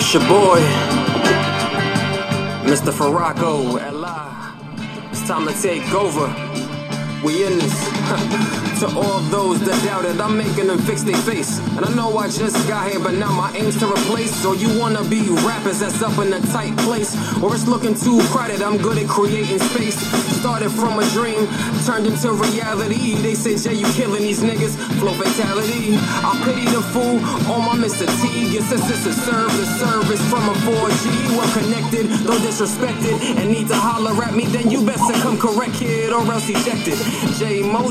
It's your boy, Mr. Farako. Ella. It's time to take over. We in this. To all those that doubted, I'm making them fix their face. And I know I just got here, but now my aim's to replace. So you wanna be rappers that's up in a tight place, or it's looking too crowded. I'm good at creating space. Started from a dream, turned into reality. They say Jay, you killing these niggas. Flow fatality. I pity the fool on my Mr. T. This is to serve the service from a 4G. Well connected, though disrespected, and need to holler at me. Then you best to come correct, kid, or else ejected. J Mo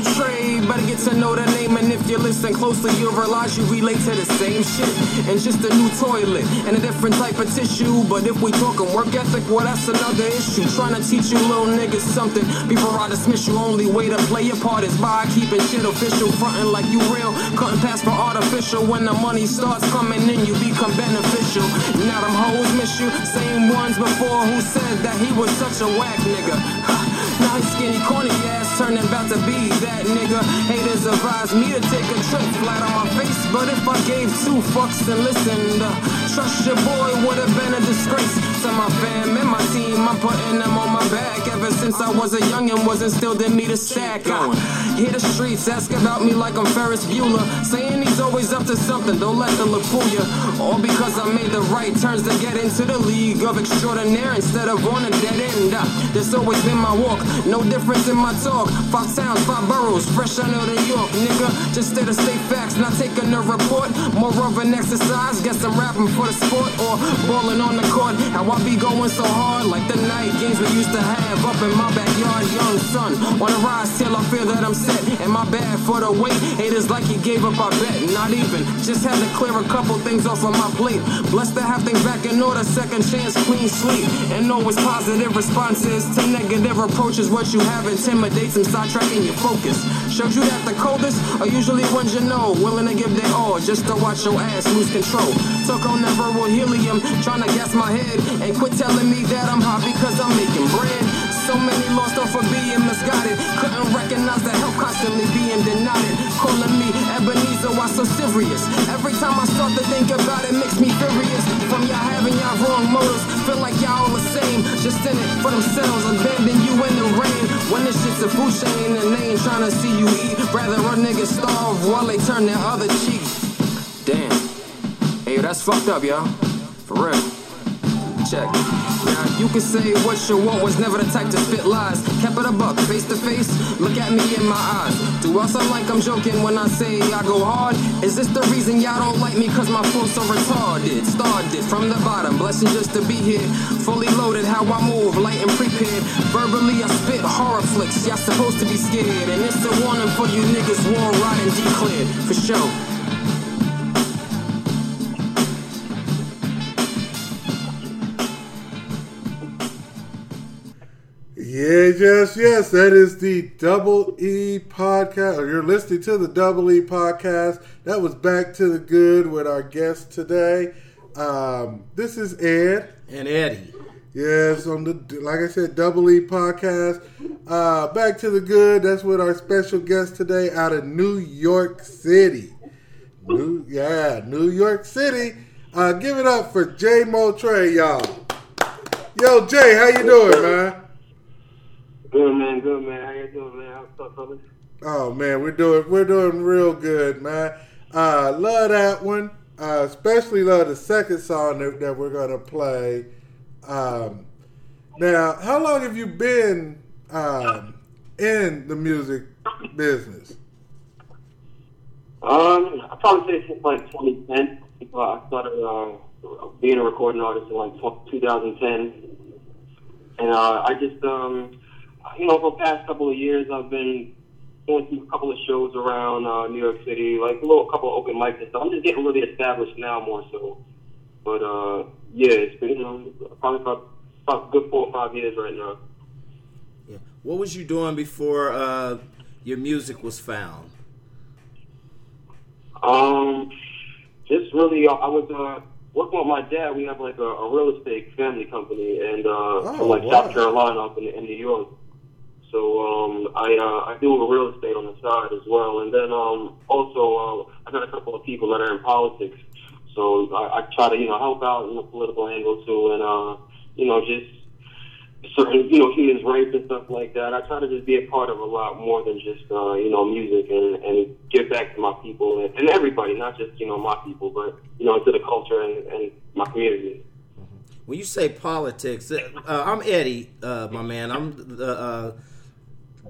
But gotta get to know the name, and if you listen closely, you'll realize you relate to the same shit. And just a new toilet and a different type of tissue. But if we talking work ethic, well, that's another issue. Trying to teach you little niggas something before I dismiss you. Only way to play your part is by keeping shit official, fronting like you real. Cutting past for artificial. When the money starts coming in, you become beneficial. Now them hoes miss you, same ones before who said that he was such a whack nigga. Now his skinny, corny ass turning about to be that nigga. Haters advise me to take a trip flat on my face. But if I gave two fucks and listened, uh, trust your boy would have been a disgrace to my fam and my team. I'm putting them on my back ever since I was a youngin', was instilled in me to stack. I hit the streets, ask about me like I'm Ferris Bueller. Saying he's always up to something, don't let them look fool you. All because I made the right turns to get into the league of extraordinaire instead of on a dead end. Uh, this always been my walk. No difference in my talk. Five towns, five boroughs, fresh out of New York, nigga. Just stay to state facts, not taking a report. More of an exercise. Guess I'm rapping for the sport or balling on the court. How I be going so hard, like the night games we used to have up in my backyard. Young son, on a rise till I feel that I'm set. And my bad for the wait. Haters like he gave up, I bet. Not even. Just had to clear a couple things off of my plate. Blessed to have things back in order. Second chance, clean sleep. And always positive responses to negative approaches what you have intimidates and sidetracking your focus. Shows you that the coldest are usually ones you know, willing to give their all just to watch your ass lose control. On that verbal helium, trying to gas my head, and quit telling me that I'm hot because I'm making bread. So many lost off of being misguided, couldn't recognize the help constantly being denied. Calling me Ebenezer, why so serious? Every time I start to think about it, makes me furious. From y'all having y'all wrong motives, feel like y'all all the same, just in it for themselves, abandon you in the rain. When this shit's a food chain and they ain't trying to see you eat. Rather a nigga starve while they turn their other cheek. Damn. Hey, that's fucked up, y'all. For real. Check. Now, you can say what you want was never the type to spit lies. Kept it a buck, face to face. Look at me in my eyes. Do I sound like I'm joking when I say I go hard? Is this the reason y'all don't like me? Cause my flow's so retarded. Started from the bottom, blessing just to be here. Fully loaded, how I move, light and prepared. Verbally, I spit horror flicks. Y'all supposed to be scared. And it's a warning for you niggas, war riding declared. For sure. Yes, yes, yes. That is the Double E podcast. You're listening to the Double E podcast. That was Back to the Good with our guest today. Um, this is Ed and Eddie. Yes, on the like I said, Double E podcast. Uh, Back to the Good. That's with our special guest today out of New York City. New, yeah, New York City. Uh, give it up for Jay Motre, y'all. Yo, Jay, how you doing, man? Good man, good man. How you doing, man? Up, fellas? Oh man, we're doing we're doing real good, man. Uh, love that one. Uh, especially love the second song that, that we're gonna play. Um, now, how long have you been um, in the music business? Um, I probably say since like 2010. I started uh, being a recording artist in like 2010, and uh, I just um you know, for the past couple of years, I've been going to a couple of shows around uh, New York City, like a little couple of open mics and stuff. I'm just getting really established now more so. But uh, yeah, it's been you know, probably about, about good four or five years right now. Yeah. What was you doing before uh, your music was found? Um, just really, uh, I was uh, working with my dad. We have like a, a real estate family company, and uh, oh, from like wow. South Carolina up in, in New York. So um, I uh, I do real estate on the side as well, and then um, also uh, I got a couple of people that are in politics. So I, I try to, you know, help out in the political angle too, and uh, you know, just certain, you know, human rights and stuff like that. I try to just be a part of a lot more than just, uh, you know, music and, and give back to my people and, and everybody, not just, you know, my people, but, you know, to the culture and, and my community. When you say politics, uh, I'm Eddie, uh, my man. I'm the uh,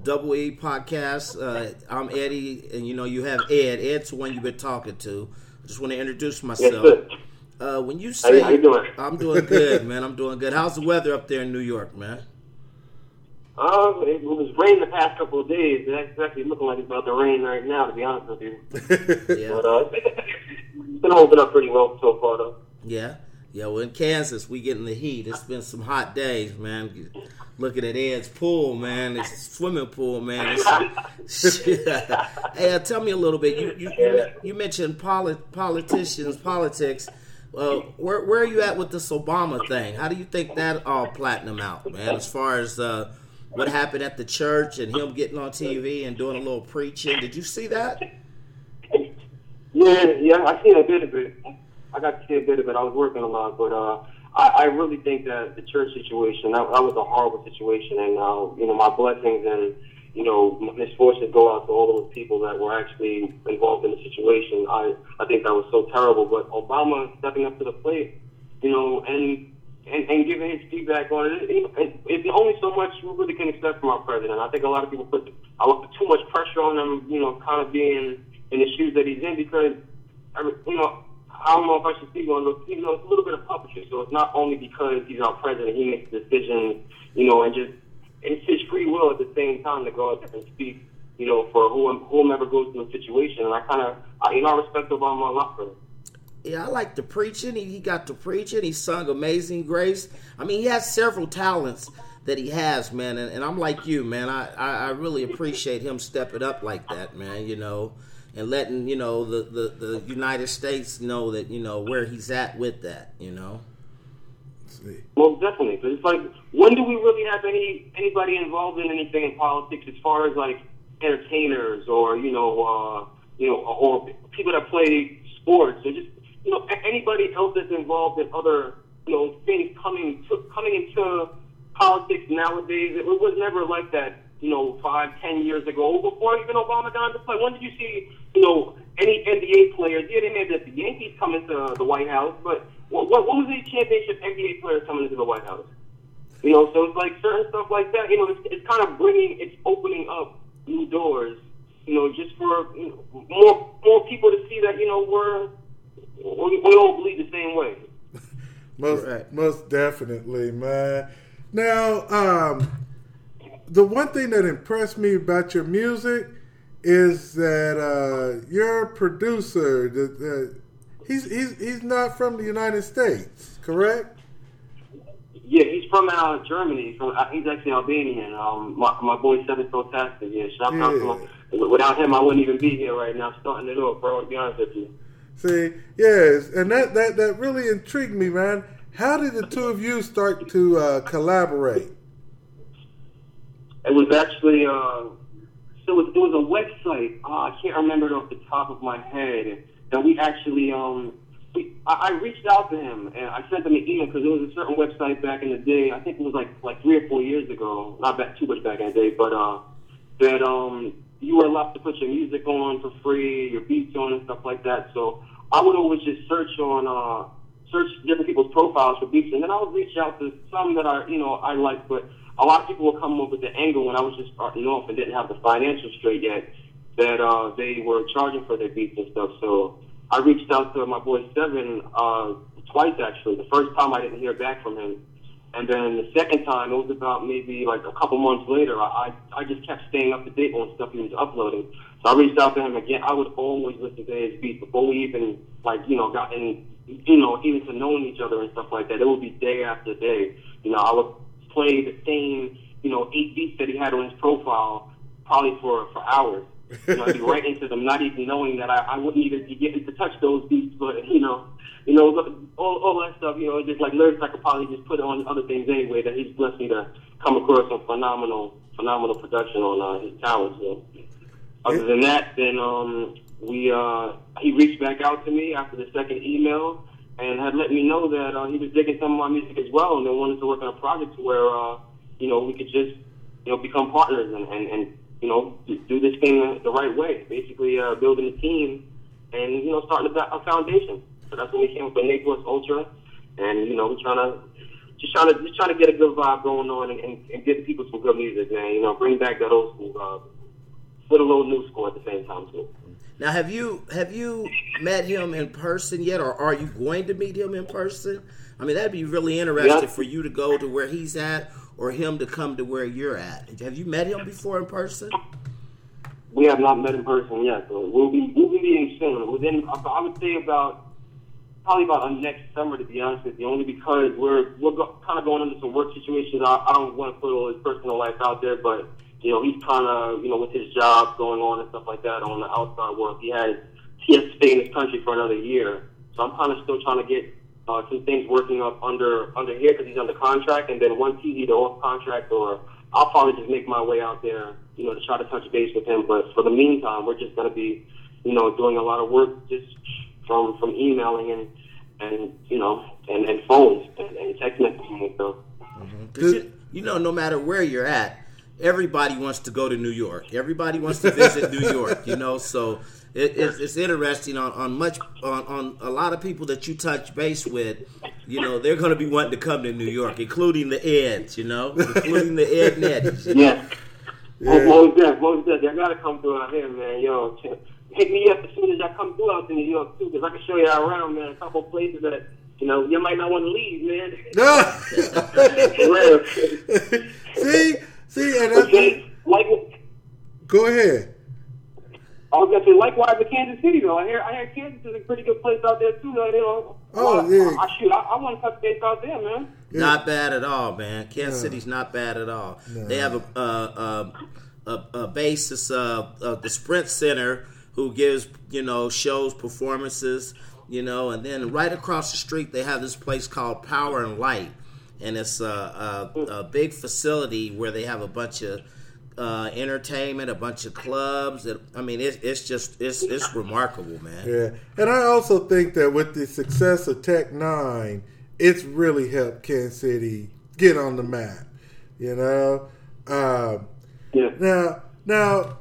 Double E podcast. Uh, I'm Eddie, and you know you have Ed. Ed's the one you've been talking to. I just want to introduce myself. Yes. Uh, when you How, say how you doing? I'm doing good, man. I'm doing good. How's the weather up there in New York, man? Um, it was raining the past couple of days. It's actually looking like it's about to rain right now, to be honest with you. Yeah, But uh, it's been holding up pretty well so far, though. yeah, yeah. Well, in Kansas, we getting the heat. It's been some hot days, man. Looking at Ed's pool, man. It's a swimming pool, man. It's, hey, uh, tell me a little bit. You you you, mentioned polit- politicians, politics. Uh, where where are you at with this Obama thing? How do you think that all platinum out, man? As far as uh, what happened at the church and him getting on TV and doing a little preaching, did you see that? Yeah, yeah, I seen a bit of it. I got to see a bit of it. I was working a lot, but uh, I, I really think that the church situation that, that was a horrible situation, and uh, you know my blessings and you know misfortunes go out to all those people that were actually involved in the situation. I I think that was so terrible, but Obama stepping up to the plate, you know, and and, and giving his feedback on it, it, it, it's only so much we really can expect from our president. I think a lot of people put a lot, too much pressure on him, you know, kind of being in the shoes that he's in because, I you know, I don't know if I should speak on this, you know, it's a little bit of puppetry. So it's not only because he's our president, he makes decisions, you know, and just, it's his free will at the same time to go out there and speak, you know, for whom, whomever goes through a situation. And I kind of, you know, I respect Obama a lot for it. Yeah, I like the preaching. He, he got to preaching. He sung Amazing Grace. I mean, he has several talents that he has, man. And, and I'm like you, man. I, I, I really appreciate him stepping up like that, man, you know, and letting, you know, the, the, the United States know that, you know, where he's at with that, you know. Well, definitely, because it's like, when do we really have any anybody involved in anything in politics as far as like entertainers or you know, uh, you know, or people that play sports or just you know anybody else that's involved in other you know things coming to, coming into politics nowadays? It was never like that. You know, five, ten years ago, before even Obama got into play. When did you see, you know, any NBA players? Yeah, they made that the Yankees come into the White House, but what, what, what was the championship NBA players coming into the White House? You know, so it's like certain stuff like that. You know, it's, it's kind of bringing, it's opening up new doors. You know, just for you know, more more people to see that you know we're we, we all believe the same way. Most Right. most definitely, man. Now, um, the one thing that impressed me about your music is that uh, your producer, the, the, he's he's he's not from the United States, correct? Yeah, he's from uh, Germany. From uh, he's actually Albanian. Um, my, my boy Seven Fantastic. Yeah, shout out to him. Without him, I wouldn't even be here right now, starting it off, bro. To be honest with you. See, yes, and that that that really intrigued me, man. How did the two of you start to uh, collaborate? It was actually uh, so it was, it was a website. Uh, I can't remember it off the top of my head. That we actually um, we, I, I reached out to him and I sent him an email because there was a certain website back in the day. I think it was like like three or four years ago. Not back too much back in the day, but uh, that um, you were allowed to put your music on for free, your beats on and stuff like that. So I would always just search on uh, search different people's profiles for beats, and then I would reach out to some that I, you know, I like, but a lot of people would come up with the angle when I was just starting off and didn't have the financials straight yet that uh, they were charging for their beats and stuff. So I reached out to my boy Seven uh, twice actually. The first time I didn't hear back from him, and then the second time it was about maybe like a couple months later. I I just kept staying up to date on stuff he was uploading. So I reached out to him again. I would always listen to his beats before we even like you know gotten you know even to knowing each other and stuff like that. It would be day after day. You know I would play the same you know eight beats that he had on his profile probably for for hours. You know, I'd be right into them, not even knowing that I, I wouldn't even be getting to touch those beats. But you know, you know, all, all that stuff. You know, just like lyrics, I could probably just put on other things anyway. That he's blessed me to come across some phenomenal, phenomenal production on uh, his talents. So, other than that, then um, we uh, he reached back out to me after the second email and had let me know that uh, he was digging some of my music as well, and they wanted to work on a project where uh, you know we could just you know become partners and and, and you know do this thing the right way, basically uh, building a team and you know starting a, foundation. So that's when we came up with Ne Plus Ultra, and you know we're trying to just trying to just trying to get a good vibe going on and, and, and give people some good music, man. You know, bring back that old school vibe with a little new school at the same time too. Now, have you have you met him in person yet, or are you going to meet him in person? I mean, that'd be really interesting Yeah. for you to go to where he's at, or him to come to where you're at. Have you met him before in person? We have not met in person yet, but we'll be we'll be meeting soon. Within, I would say about probably about next summer, to be honest with you. Only because we're we're go, kind of going into some work situations. I, I don't want to put all his personal life out there, but you know he's kind of you know with his job going on and stuff like that on the outside work. He has he has to stay in this country for another year, so I'm kind of still trying to get uh, some things working up under under here because he's under contract, and then once he's either off contract or I'll probably just make my way out there, you know, to try to touch base with him. But for the meantime, we're just gonna be, you know, doing a lot of work just from from emailing and and you know and, and phones and, and text messaging and you, you know, no matter where you're at, everybody wants to go to New York. Everybody wants to visit New York. You know, so it, it's, it's interesting on, on much on, on a lot of people that you touch base with. You know, they're going to be wanting to come to New York, including the Eds. You know, including the Ed and Eddies. you know? Yeah. Yeah. Most most definitely. I gotta come through out here, man. Yo, hit me up as soon as I come through out to New York too, because I can show you around, man. A couple places that you know you might not want to leave, man. Real. see, see, and Okay, that's, like go ahead. I was gonna say, likewise with Kansas City though. I hear I hear Kansas is a pretty good place out there too. Like, you know, Oh, I, yeah. I, I shoot. I, I want to touch base out there, man. Not bad at all, man. Kansas City's not bad at all. They have a a, a, a, a basis of, of the Sprint Center, who gives you know shows, performances, you know, and then right across the street they have this place called Power and Light, and it's a, a, a big facility where they have a bunch of uh, entertainment, a bunch of clubs. That I mean, it, it's just it's it's remarkable, man. Yeah, and I also think that with the success of Tech N9ne, it's really helped Kansas City get on the map. You know, um, Yeah. now now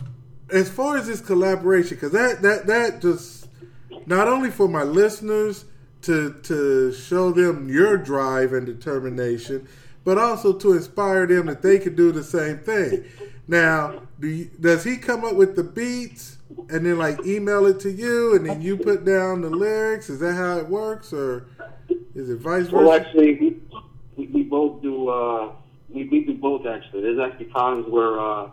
as far as this collaboration, because that that that just not only for my listeners to to show them your drive and determination, but also to inspire them that they could do the same thing. Now, do you, does he come up with the beats and then like email it to you, and then you put down the lyrics? Is that how it works, or is it vice versa? Well, actually, we, we, we both do. Uh, we, we do both actually. There's actually times where uh,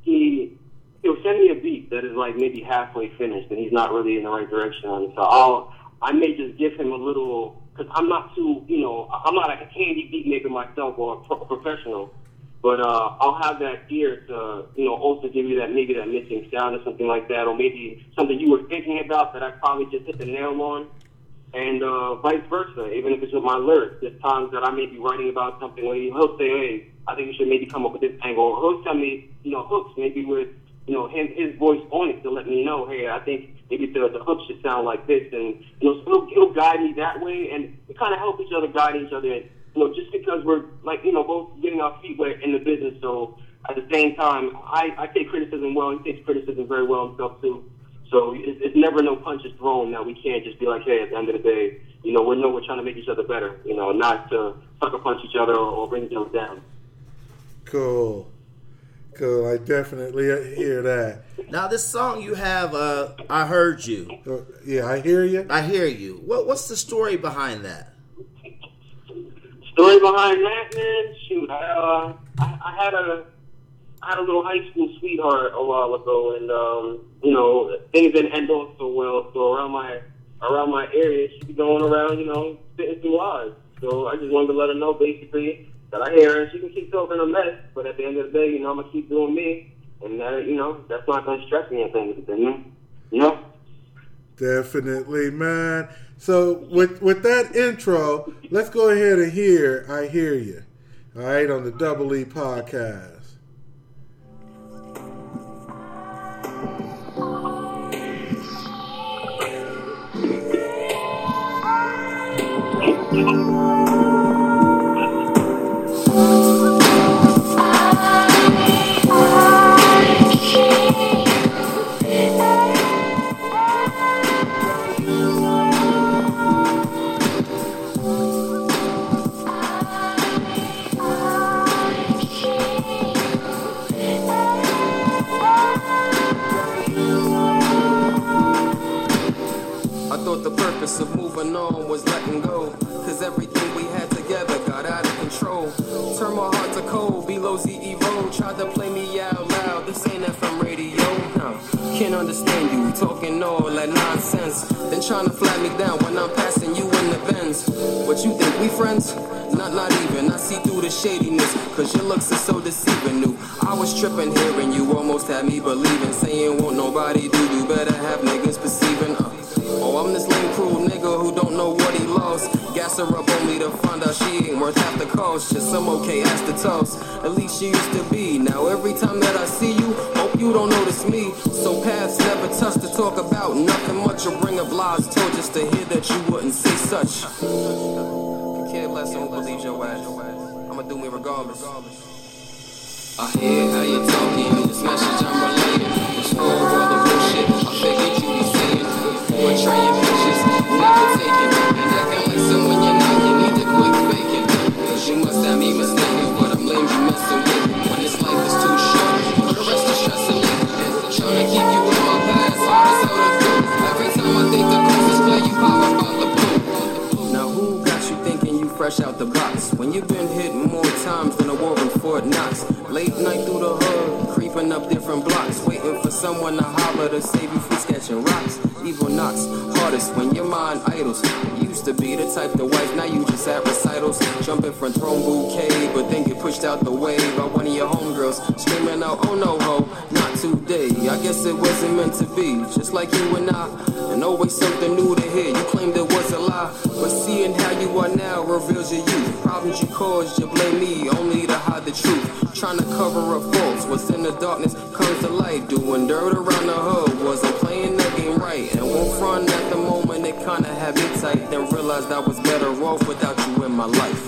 he he'll send me a beat that is like maybe halfway finished, and he's not really in the right direction on it. So I'll I may just give him a little because I'm not too you know I'm not like a candy beat maker myself or a pro- professional. But uh, I'll have that ear to, you know, also give you that maybe that missing sound or something like that, or maybe something you were thinking about that I probably just hit the nail on and uh, vice versa. Even if it's with my lyrics, there's times that I may be writing about something where he'll say, "Hey, I think you should maybe come up with this angle." Or he'll send me, you know, hooks maybe with, you know, him his voice on it to let me know, "Hey, I think maybe the the hook should sound like this," and you know, so he'll, he'll guide me that way, and we kind of help each other, guide each other. And, you know, just because we're like, you know, both getting our feet wet in the business, so at the same time, I I take criticism well. He takes criticism very well himself too. So it's, it's never no punches thrown that we can't just be like, hey, at the end of the day, you know, we know we're trying to make each other better, you know, not to sucker punch each other or, or bring each other down. Cool, cool. I definitely hear that. Now this song you have, uh, I heard you. Uh, yeah, I hear you. I hear you. What what's the story behind that? Story behind that, man, shoot, I, uh, I, I had a, I had a little high school sweetheart a while ago, and um, you know, things didn't end off so well. So around my, around my area, she'd be going around, you know, spitting through lies. So I just wanted to let her know, basically, that I hear her. She can keep talking a mess, but at the end of the day, you know, I'm gonna keep doing me, and that, you know, that's not gonna stress me at the end of the day. You know. Definitely, man. So with with that intro, let's go ahead and hear I hear you. All right, on the Double E podcast. Moving on was letting go. Cause everything we had together got out of control. Turn my heart to cold, below ZE Road. Tried to play me out loud, this ain't FM radio. No, can't understand you, talking all that nonsense. Then trying to flag me down when I'm passing you in the Benz. What you think, we friends? Not, not even. I see through the shadiness, cause your looks are so deceiving. New. I was tripping, hearing you almost had me believing. Saying, won't nobody do, you better have niggas perceiving. Uh, I'm this lame cruel nigga who don't know what he lost. Gas her up only to find out she ain't worth half the cost. Just some okay ass to toss. At least she used to be. Now every time that I see you, hope you don't notice me. So paths never touch to talk about nothing much or bring up lies told just to hear that you wouldn't say such. Could care less who believes your ass. I'ma do me regardless. I hear how you're talking, this message I'm relaying. It's world of bullshit. I figured you portraying pictures. And like someone you're not, you need to quit faking. Cause you must have me mistaken you. When this life is too short, the rest trying to keep you in my past, hard as hell to do. Every time I think the clear, you pop up out the. Now who got you thinking you fresh out the box? When you've been hit more times than a war in Fort Knox. Late night through the creeping up different blocks. Waiting for someone to holler to save you from sketching rocks. Evil knocks, hardest when your mind idles. Used to be the type to wife, now you just at recitals. Jumping from throne bouquet, but then get pushed out the way by one of your homegirls. Screaming out, oh no ho, not today. I guess it wasn't meant to be, just like you and I. And always something new to hear. You claimed it was a lie, but seeing how you are now reveals your youth. Problems you caused, you blame me only to hide the truth. Trying to cover up what's in the darkness comes to light. Doing dirt around the hood, wasn't playing the game right. And won't front at the moment, it kinda had me tight. Then realized I was better off without you in my life.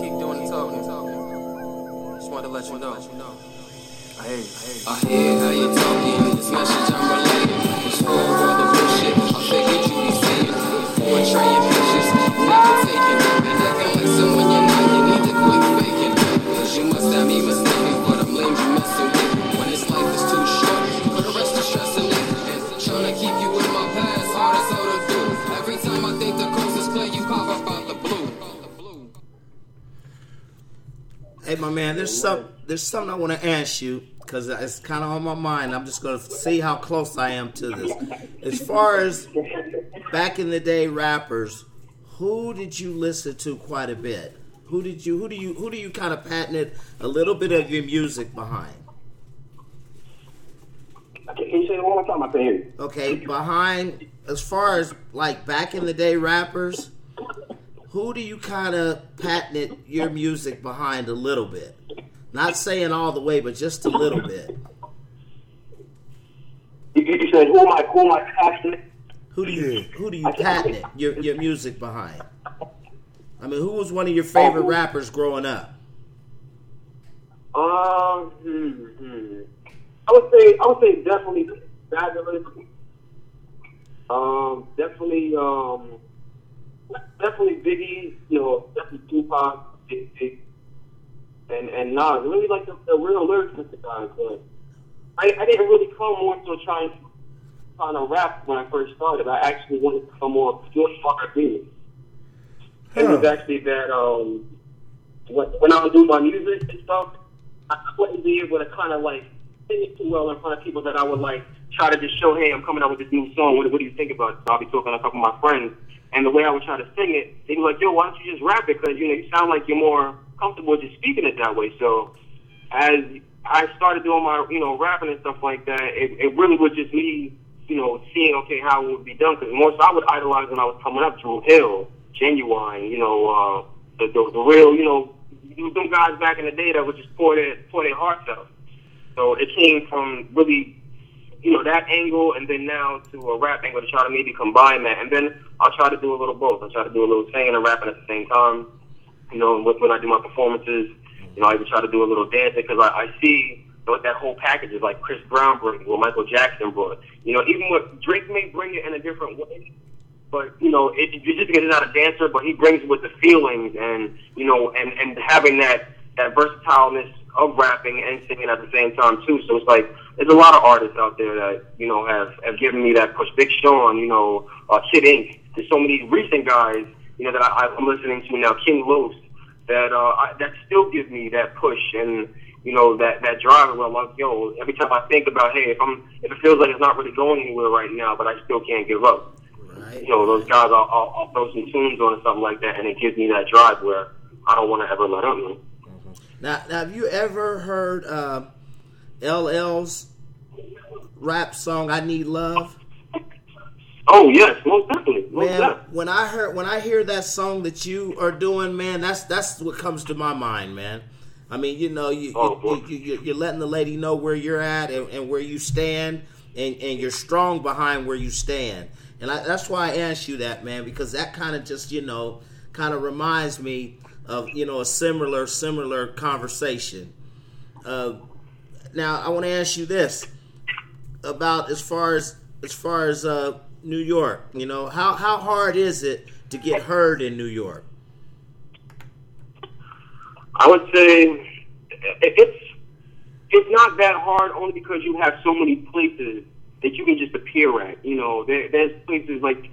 Keep doing the talking. Just wanted to let you know. I hear you. I hear how you talking. This message I'm relating. It's for all the bullshit. I figured you be saying. Portraying pictures, never taken. And acting like someone you're not. You need to quit faking. Cause you must have me mistaken Hey, my man, there's some there's something I want to ask you because it's kind of on my mind. I'm just going to see how close I am to this. As far as back in the day rappers, who did you listen to quite a bit? Who did you who do you who do you kind of patented a little bit of your music behind? Can you say it one more time? I can hear you. Okay, behind as far as like back in the day rappers, who do you kind of patent your music behind a little bit? Not saying all the way, but just a little bit. You, you said, who am I, who am I passionate? Who do you who do you patent your your music behind? I mean, who was one of your favorite rappers growing up? Um, hmm, hmm. I would say, I would say definitely Fabolous. Um, definitely, um, definitely Biggie. You know, definitely Tupac, Big, Big, and and Nas. Really like the, the real lyrics with the guys. But I, I didn't really come more so trying trying to rap when I first started. I actually wanted to come more pure R&B. It was actually that um, when, when I would do my music and stuff, I wouldn't be able to kind of like sing it too well in front of people that I would like try to just show, hey, I'm coming out with this new song. What, what do you think about it? So I'll be talking to a couple of my friends, and the way I would try to sing it, they'd be like, yo, why don't you just rap it? Because you know you sound like you're more comfortable just speaking it that way. So as I started doing my you know rapping and stuff like that, it, it really was just me you know seeing okay how it would be done. Because most I would idolize when I was coming up, Dru Hill, Ginuwine, you know, uh, the, the the real you know them guys back in the day that would just pour their pour their hearts out. So it came from really you know, that angle, and then now to a rap angle to try to maybe combine that, and then I'll try to do a little both. I'll try to do a little singing and rapping at the same time. You know, when, when I do my performances, you know, I even try to do a little dancing because I, I see what that whole package is like Chris Brown brings, what Michael Jackson brought. You know, even what Drake may bring it in a different way, but you know, it just because he's not a dancer, but he brings it with the feelings and you know, and and having that that versatileness of rapping and singing at the same time too. So it's like there's a lot of artists out there that you know have have given me that push. Big Sean, you know, uh, Kid Ink. There's so many recent guys, you know, that I, I'm listening to now. King Los, that uh, I, that still give me that push and you know that that drive. Where I'm like, yo, every time I think about, hey, if I'm if it feels like it's not really going anywhere right now, but I still can't give up. Right. You know, those guys, I'll, I'll, I'll throw some tunes on or something like that, and it gives me that drive where I don't want to ever let up. Man. Now, now, have you ever heard uh, LL's rap song "I Need Love"? Oh yes, most definitely. Most Man, definitely. when I heard when I hear that song that you are doing, man, that's that's what comes to my mind, man. I mean, you know, you, oh, you, you, you you're letting the lady know where you're at and, and where you stand, and, and you're strong behind where you stand. And I, that's why I asked you that, man, because that kind of just you know kind of reminds me of you know a similar similar conversation. Uh, now I want to ask you this about as far as as far as uh, New York. You know, how how hard is it to get heard in New York? I would say it's it's not that hard only because you have so many places that you can just appear at. You know, there, there's places like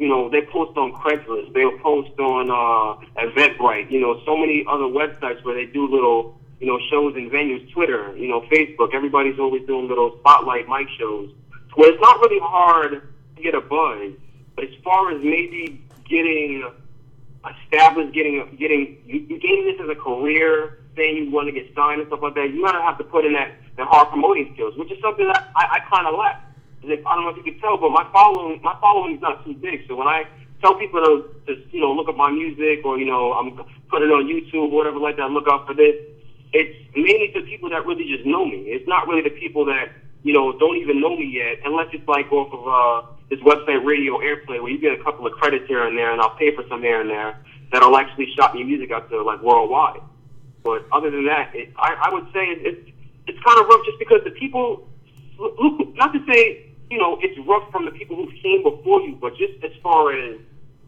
you know they post on Craigslist, they'll post on uh, Eventbrite. You know, so many other websites where they do little you know shows and venues. Twitter, you know, Facebook. Everybody's always doing little spotlight mic shows. Where it's not really hard to get a buzz, but as far as maybe getting established, getting getting getting this as a career, saying you want to get signed and stuff like that, you gotta have to put in that, that hard promoting skills, which is something that I, I kind of lack. Like, I don't know if you can tell, but my following my following is not too big. So when I tell people to, to you know look up my music or you know I'm put it on YouTube or whatever like that, look out for this. It's mainly to people that really just know me. It's not really the people that you know don't even know me yet, unless it's like off of uh, this website Radio Airplay where you get a couple of credits here and there, and I'll pay for some here and there that'll actually shop your music out to like worldwide. But other than that, it, I, I would say it's it's kind of rough just because the people, not to say you know it's rough from the people who came before you, but just as far as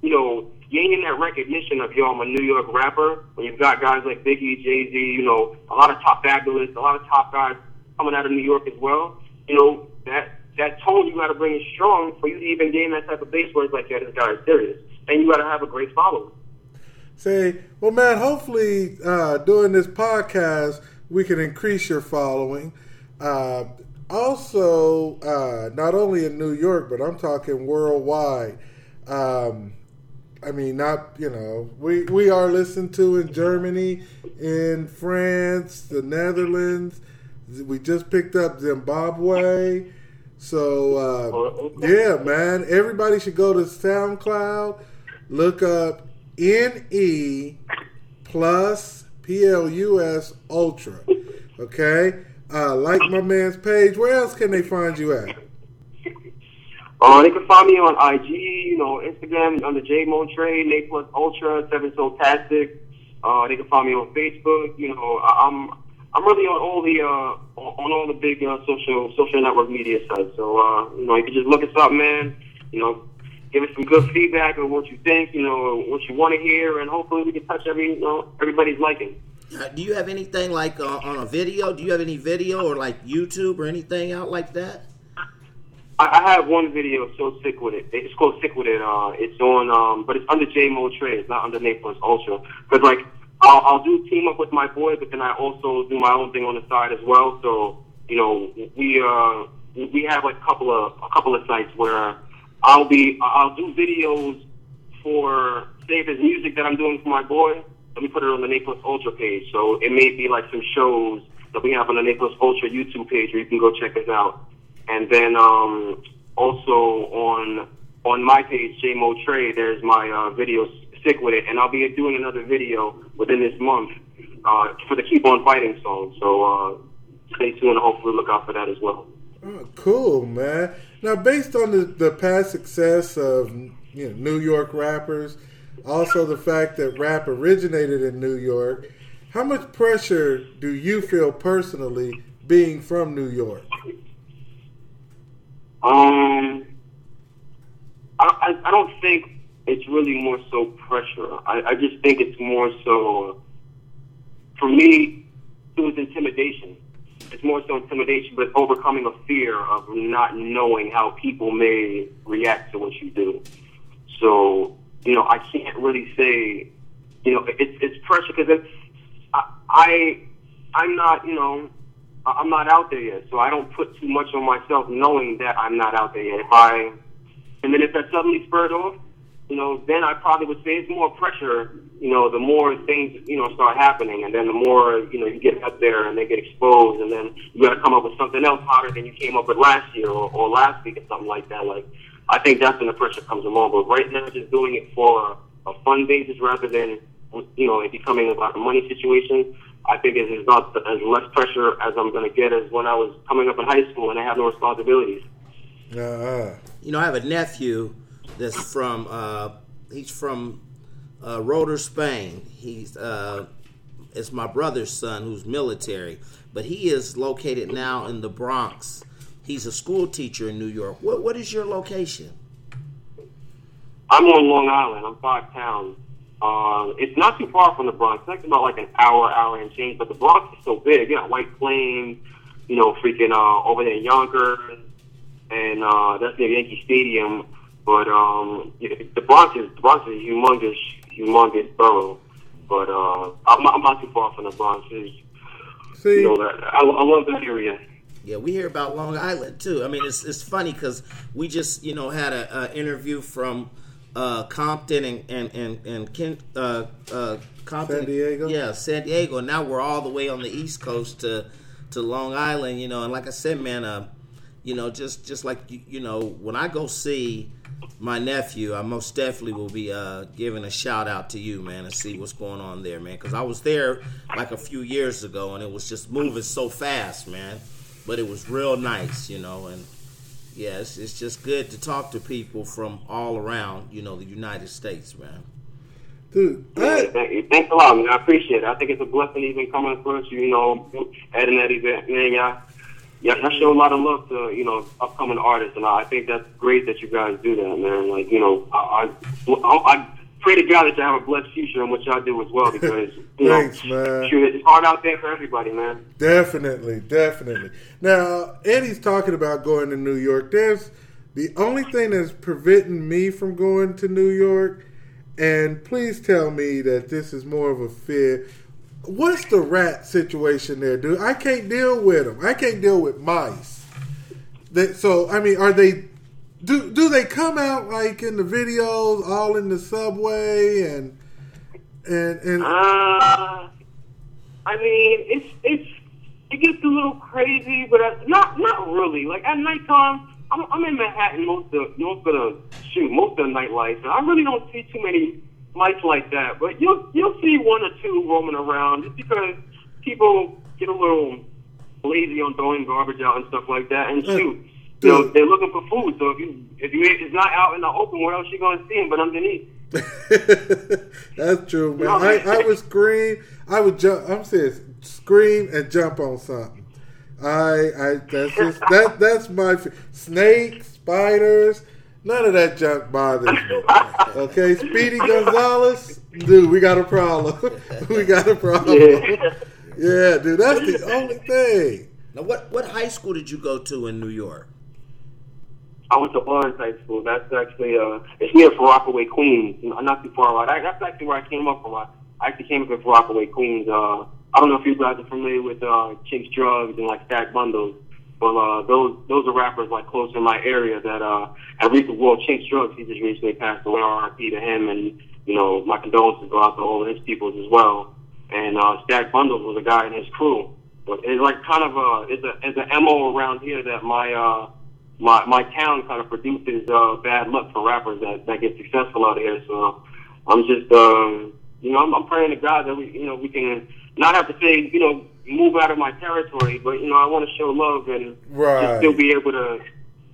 you know gaining that recognition of yo, I'm a New York rapper. When you've got guys like Biggie, Jay Z, you know a lot of top Fabolous, a lot of top guys coming out of New York as well. You know that that tone you got to bring is strong for you to even gain that type of base where it's like, yeah, this guy is serious, and you got to have a great following. Say, well, man, hopefully uh, doing this podcast, we can increase your following. Uh, also, uh, not only in New York, but I'm talking worldwide. Um, I mean, not, you know, we, we are listened to in Germany, in France, the Netherlands. We just picked up Zimbabwe. So, uh, yeah, man, everybody should go to SoundCloud, look up NE plus PLUS Ultra. Okay? Uh, like my man's page. Where else can they find you at? Uh, they can find me on IG, you know, Instagram under J Montre, Ne Plus Ultra, Seven Soul Tastic. Uh, they can find me on Facebook. You know, I- I'm I'm really on all the uh, on on all the big uh, social social network media sites. So uh, you know, you can just look us up, man. You know, give us some good feedback on what you think. You know, what you want to hear, and hopefully we can touch every you know everybody's liking. Uh, Do you have anything like uh, on a video? Do you have any video or like YouTube or anything out like that? I, I have one video so sick with it. It's called Sick with It. Uh, it's on, um, but it's under J Mo Trey. It's not under Ne Plus Ultra. Because like, I'll, I'll do team up with my boy, but then I also do my own thing on the side as well. So you know, we uh, we have like a couple of a couple of sites where I'll be I'll do videos for say if there's music that I'm doing for my boy. Let me put it on the Ne Plus Ultra page. So it may be like some shows that we have on the Ne Plus Ultra YouTube page where you can go check us out. And then um, also on on my page, JMO Trey, there's my uh, video Stick With It. And I'll be doing another video within this month uh, for the Keep On Fighting song. So uh, stay tuned and hopefully look out for that as well. Oh, cool, man. Now, based on the, the past success of you know, New York rappers, also the fact that rap originated in New York, how much pressure do you feel personally being from New York? Um, I, I don't think it's really more so pressure. I, I just think it's more so, for me, it was intimidation. It's more so intimidation, but overcoming a fear of not knowing how people may react to what you do. So, you know, I can't really say, you know, it's it's pressure because it's I, I I'm not, you know, I'm not out there yet, so I don't put too much on myself, knowing that I'm not out there yet. If I, and then if that suddenly spurred off, you know, then I probably would say it's more pressure. You know, the more things you know start happening, and then the more you know you get up there and they get exposed, and then you got to come up with something else hotter than you came up with last year or, or last week or something like that. Like, I think that's when the pressure comes along. But right now, just doing it for a fun basis rather than you know it becoming about a money situation. I think it is not as less pressure as I'm going to get as when I was coming up in high school and I have no responsibilities. Uh-huh. You know, I have a nephew that's from uh, he's from uh, Rota, Spain. He's uh, it's my brother's son who's military, but he is located now in the Bronx. He's a school teacher in New York. What what is your location? I'm on Long Island. I'm five towns. Uh, it's not too far from the Bronx. It's like about like an hour, hour and change. But the Bronx is so big. You got White Plains, you know, freaking uh, over there in Yonkers, and uh, that's near Yankee Stadium. But um, the Bronx is the Bronx is a humongous, humongous borough. But uh, I'm, not, I'm not too far from the Bronx. It's, See, you know, I, I love that area. Yeah, we hear about Long Island too. I mean, it's it's funny because we just you know had a, a interview from uh, Compton and and and, and Kent, uh, uh, Compton, San Diego? Yeah, San Diego. And now we're all the way on the East Coast to to Long Island. You know, and like I said, man, uh, you know, just just like you, you know, when I go see my nephew, I most definitely will be uh, giving a shout out to you, man, and see what's going on there, man. Because I was there like a few years ago, and it was just moving so fast, man. But it was real nice, you know, and yeah, it's, it's just good to talk to people from all around, you know, the United States, man. dude, Yeah, thank you. Thanks a lot, man. I appreciate it. I think it's a blessing even coming across you, you know, adding that event. Man, yeah, yeah, I show a lot of love to, you know, upcoming artists, and I think that's great that you guys do that, man. Like, you know, I, I, I pray to God that you have a blessed future in what y'all do as well, because, you know, Thanks, man. shoot, it's hard out there for everybody, man. Definitely, definitely. Now, Eddie's talking about going to New York. There's the only thing that's preventing me from going to New York, and please tell me that this is more of a fear. What's the rat situation there, dude? I can't deal with them. I can't deal with mice. They, so, I mean, are they? Do do they come out like in the videos, all in the subway, and and and Uh, I mean, it's it's it gets a little crazy, but uh, not not really. Like at nighttime, I'm I'm in Manhattan most of most of the shoot most of the night lights, and I really don't see too many lights like that. But you'll you'll see one or two roaming around just because people get a little lazy on throwing garbage out and stuff like that. And shoot, you know they're looking for food. So if you if you it's not out in the open, where else you gonna see them but underneath? That's true, man. I, I would scream. I would jump. I'm serious. Scream and jump on something. I, I. That's just that. That's my f- snakes, spiders. None of that junk bothers me. Okay, Speedy Gonzalez, dude, we got a problem. we got a problem. Yeah. Yeah, dude, that's the only thing. Now, what what high school did you go to in New York? I went to Lawrence High School. That's actually uh, it's near Rockaway, Queens. Not too far out. That's actually where I came up from. I, actually came up in Rockaway, Queens. Uh, I don't know if you guys are familiar with uh, Chinx Drugz and like Stack Bundles. Well, uh, those those are rappers like close in my area that uh, have the world. Chinx Drugz, he just recently passed away. R.I.P. to him, and you know my condolences go out to all of his peoples as well. And uh, Stack Bundles was a guy in his crew. But it's like kind of a it's a it's a mo around here that my uh, my my town kind of produces uh, bad luck for rappers that that get successful out of here. So I'm just um, you know I'm, I'm praying to God that we you know we can not have to say you know move out of my territory, but you know, I want to show love and Right. just still be able to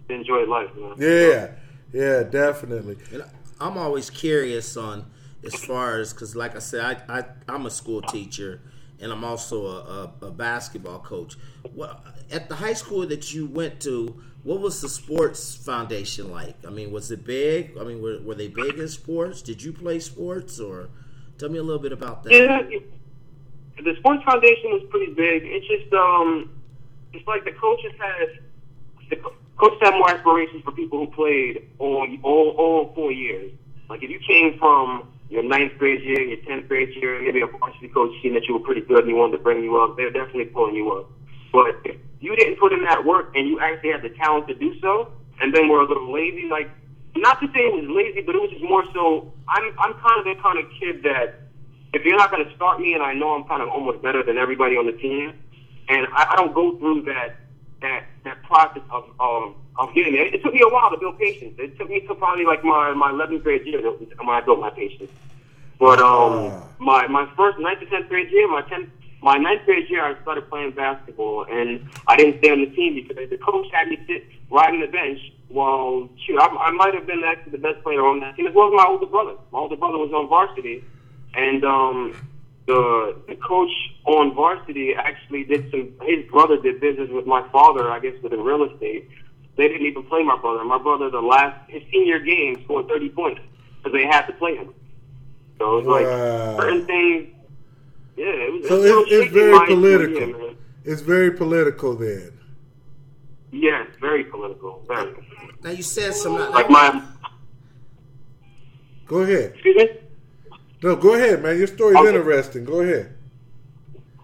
enjoy life. Man. Yeah, yeah, definitely. And I'm always curious on as far as because, like I said, I, I I'm a school teacher and I'm also a, a, a basketball coach. Well, at the high school that you went to, what was the sports foundation like? I mean, was it big? I mean, were, were they big in sports? Did you play sports, or tell me a little bit about that? Yeah, the sports foundation was pretty big. It's just um, it's like the coaches had the coaches had more aspirations for people who played all all all four years. Like if you came from your ninth grade year, your tenth grade year, maybe a varsity coach seen that you were pretty good and he wanted to bring you up, they're definitely pulling you up. But you didn't put in that work and you actually had the talent to do so, and then were a little lazy, like not to say it was lazy, but it was just more so. I'm I'm kind of the kind of kid that if you're not going to start me, and I know I'm kind of almost better than everybody on the team, and I, I don't go through that that that process of of, of getting there. It took me a while to build patience. It took me to probably like my my 11th grade year when I built my patience. But um, Ah. my my first ninth to 10th grade year, my 10th my ninth grade year, I started playing basketball, and I didn't stay on the team because the coach had me sit right on the bench. While shoot, I, I might have been actually the best player on that team, as well as my older brother. My older brother was on varsity, and um, the the coach on varsity actually did some. His brother did business with my father, I guess, with the real estate. They didn't even play my brother. My brother, the last his senior game, scored thirty points because they had to play him. So it was like certain things. Yeah, it was. So it was a little it's, it's very political. year, man. It's very political then. Yes, very political. Very. Now you said some. Like my. Go ahead. Excuse me. No, go ahead, man. Your story's Okay. interesting. Go ahead.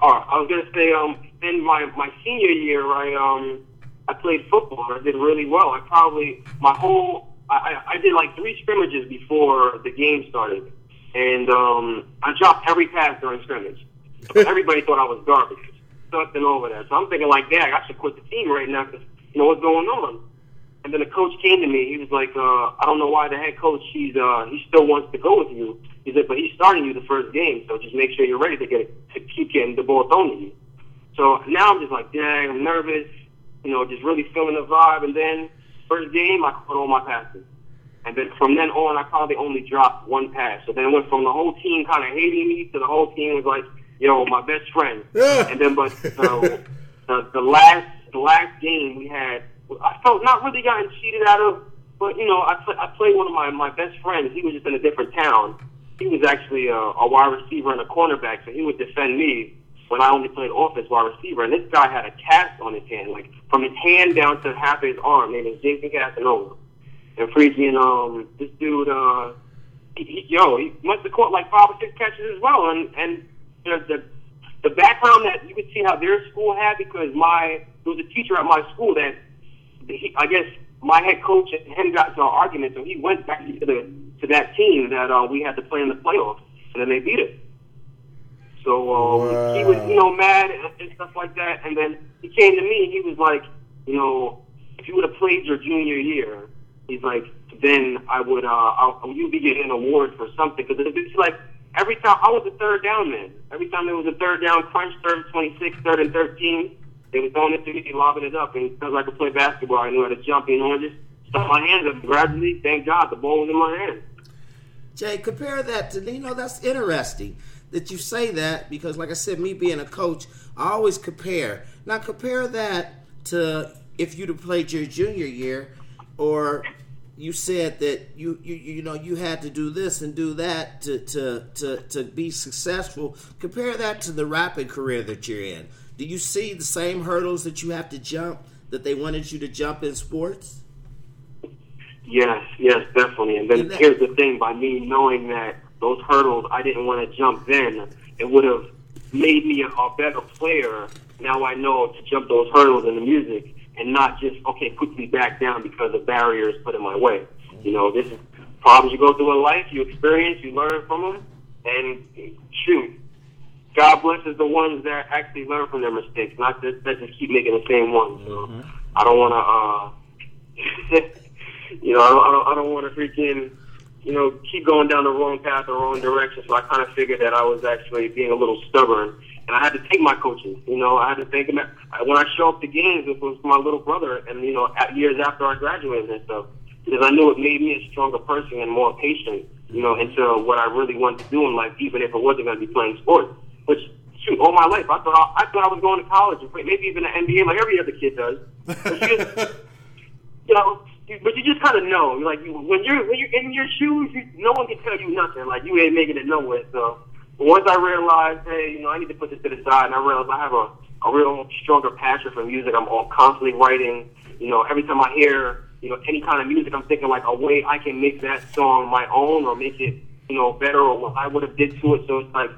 All right, I was gonna say, um, in my my senior year, I um, I played football. I did really well. I probably my whole I, I I did like three scrimmages before the game started, and um, I dropped every pass during scrimmage. Everybody thought I was garbage, something over there. So I'm thinking like, dang, I should quit the team right now because you know what's going on. And then the coach came to me. He was like, uh, I don't know why the head coach he's uh, he still wants to go with you. He said, but he's starting you the first game, so just make sure you're ready to get to keep getting the ball thrown to you. So now I'm just like, dang, I'm nervous. You know, just really feeling the vibe. And then first game, I caught all my passes. And then from then on, I probably only dropped one pass. So then it went from the whole team kind of hating me to the whole team was like, yo, my best friend. Yeah. And then, but so the, the last the last game we had, I felt not really gotten cheated out of, but you know, I play, I played one of my my best friends. He was just in a different town. He was actually a, a wide receiver and a cornerback, so he would defend me when I only played offense wide receiver. And this guy had a cast on his hand, like from his hand down to half his arm, named Jason Casanova. And freaking um, this dude, uh, he, yo, he must have caught like five or six catches as well. And and the the, the background that you could see how their school had because my there was a teacher at my school that he, I guess my head coach and him got into an argument, so he went back to the to that team that uh, we had to play in the playoffs, and then they beat us. So um, he was, you know, mad and, and stuff like that. And then he came to me. And he was like, you know, if you would have played your junior year, he's like, then I would, uh, I'll, you'd be getting an award for something. Because it's like every time I was a third down man. Every time there was a third down crunch, third and 26, third and 13, they was throwing it to me, lobbing it up. And because I could play basketball, I knew how to jump. You know, I just stuck my hands up. Gradually, thank God, the ball was in my hand. Jay, compare that to you know that's interesting that you say that because, like I said, me being a coach, I always compare. Now compare that to if you'd have played your junior year, or you said that you you you know you had to do this and do that to to to to be successful. Compare that to the rapping career that you're in. Do you see the same hurdles that you have to jump that they wanted you to jump in sports? Yes, yes, definitely. And then And that- here's the thing: by me knowing that those hurdles, I didn't want to jump then. It would have made me a, a better player. Now I know to jump those hurdles in the music and not just okay quickly back down because of barriers put in my way. You know, this is problems you go through in life. You experience, you learn from them, and shoot. God blesses the ones that actually learn from their mistakes, not just that just keep making the same ones. So I don't want to. uh you know, I don't, I don't, I don't want to freaking, you know, keep going down the wrong path or wrong direction. So I kind of figured that I was actually being a little stubborn and I had to thank my coaches. You know, I had to thank them when I show up to games. It was my little brother, and you know, at years after I graduated and stuff, because I knew it made me a stronger person and more patient. You know, into what I really wanted to do in life, even if it wasn't going to be playing sports. Which shoot, all my life I thought I, I thought I was going to college, and play, maybe even the NBA, like every other kid does. But you, just, you know, but you just kind of know, like you, when you're when you're in your shoes, you, no one can tell you nothing. Like you ain't making it nowhere. So once I realized, hey, you know, I need to put this to the side, and I realized I have a a real stronger passion for music. I'm all constantly writing. You know, every time I hear you know any kind of music, I'm thinking like a way I can make that song my own or make it you know better or what I would have did to it. So it's like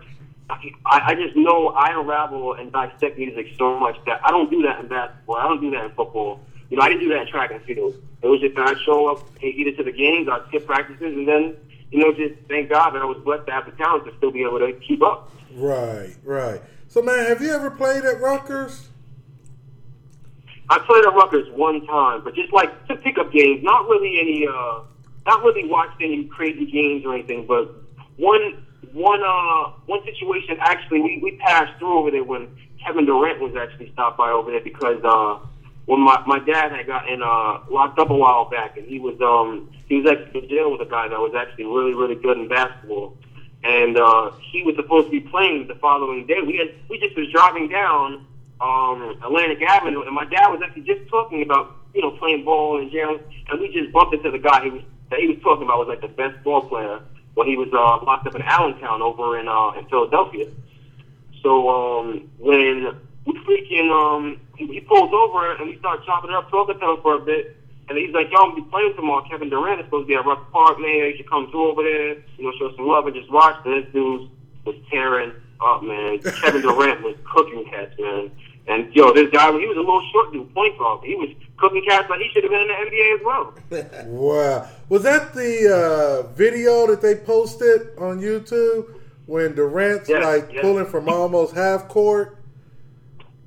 I, I just know I unravel and dissect music so much that I don't do that in basketball. I don't do that in football. You know, I didn't do that in track and field. It was just that I'd show up either to the games, I'd skip practices, and then, you know, just thank God that I was blessed to have the talent to still be able to keep up. Right, right. So, man, have you ever played at Rutgers? I played at Rutgers one time, but just like to pick up games, not really any, uh, not really watched any crazy games or anything, but one one uh one situation actually we, we passed through over there when Kevin Durant was actually stopped by over there because uh when my my dad had gotten uh locked up a while back and he was um he was actually in jail with a guy that was actually really really good in basketball and uh he was supposed to be playing the following day we had we just was driving down um Atlantic Avenue and my dad was actually just talking about you know playing ball in jail and we just bumped into the guy he was that he was talking about was like the best ball player when he was uh, locked up in Allentown over in uh, in Philadelphia. So um, when we freaking um, he, pulls over and we start chopping it up, talking to him for a bit. And he's like, "Yo, I'm gonna be playing tomorrow. Kevin Durant is supposed to be at Rucker Park, man. You should come through over there, you know, show some love and just watch." And this dude was tearing up, man. Kevin Durant was cooking cats, man. And yo, this guy, he was a little short dude, point guard. He was cooking cats like he should have been in the NBA as well. wow, was that the uh, video that they posted on YouTube when Durant's Yes, like yes. pulling from almost half court?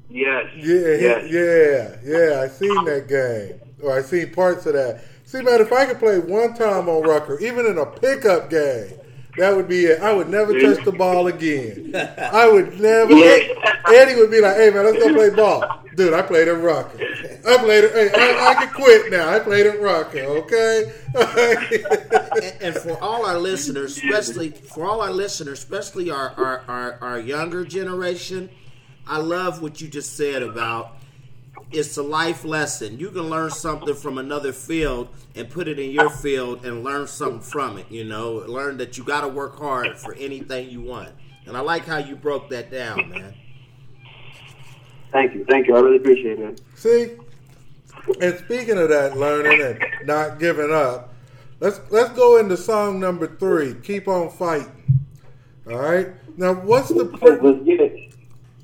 Yes. Yeah, he- Yes. yeah, yeah. I seen that game, or I seen parts of that. See, man, if I could play one time on Rucker, even in a pickup game, that would be it. I would never touch the ball again. I would never. Yeah. Eddie would be like, "Hey, man, let's go play ball." Dude, I played at Rucker. I played. At, hey, I, I can quit now. I played at Rucker. Okay. and, and for all our listeners, especially for all our listeners, especially our, our, our, our younger generation, I love what you just said about it's a life lesson. You can learn something from another field and put it in your field and learn something from it. You know, learn that you got to work hard for anything you want. And I like how you broke that down, man. Thank you, thank you. I really appreciate it. See, and speaking of that, learning and not giving up, let's let's go into song number three. Keep on fighting. All right. Now, what's the So pre- let's get it.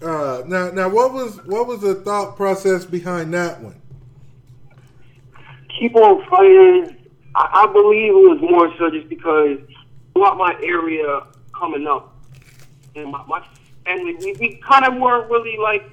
Uh, now? Now, what was what was the thought process behind that one? keep on fighting. I, I believe it was more so just because throughout my area coming up, and my, my family, we, we kind of weren't really like,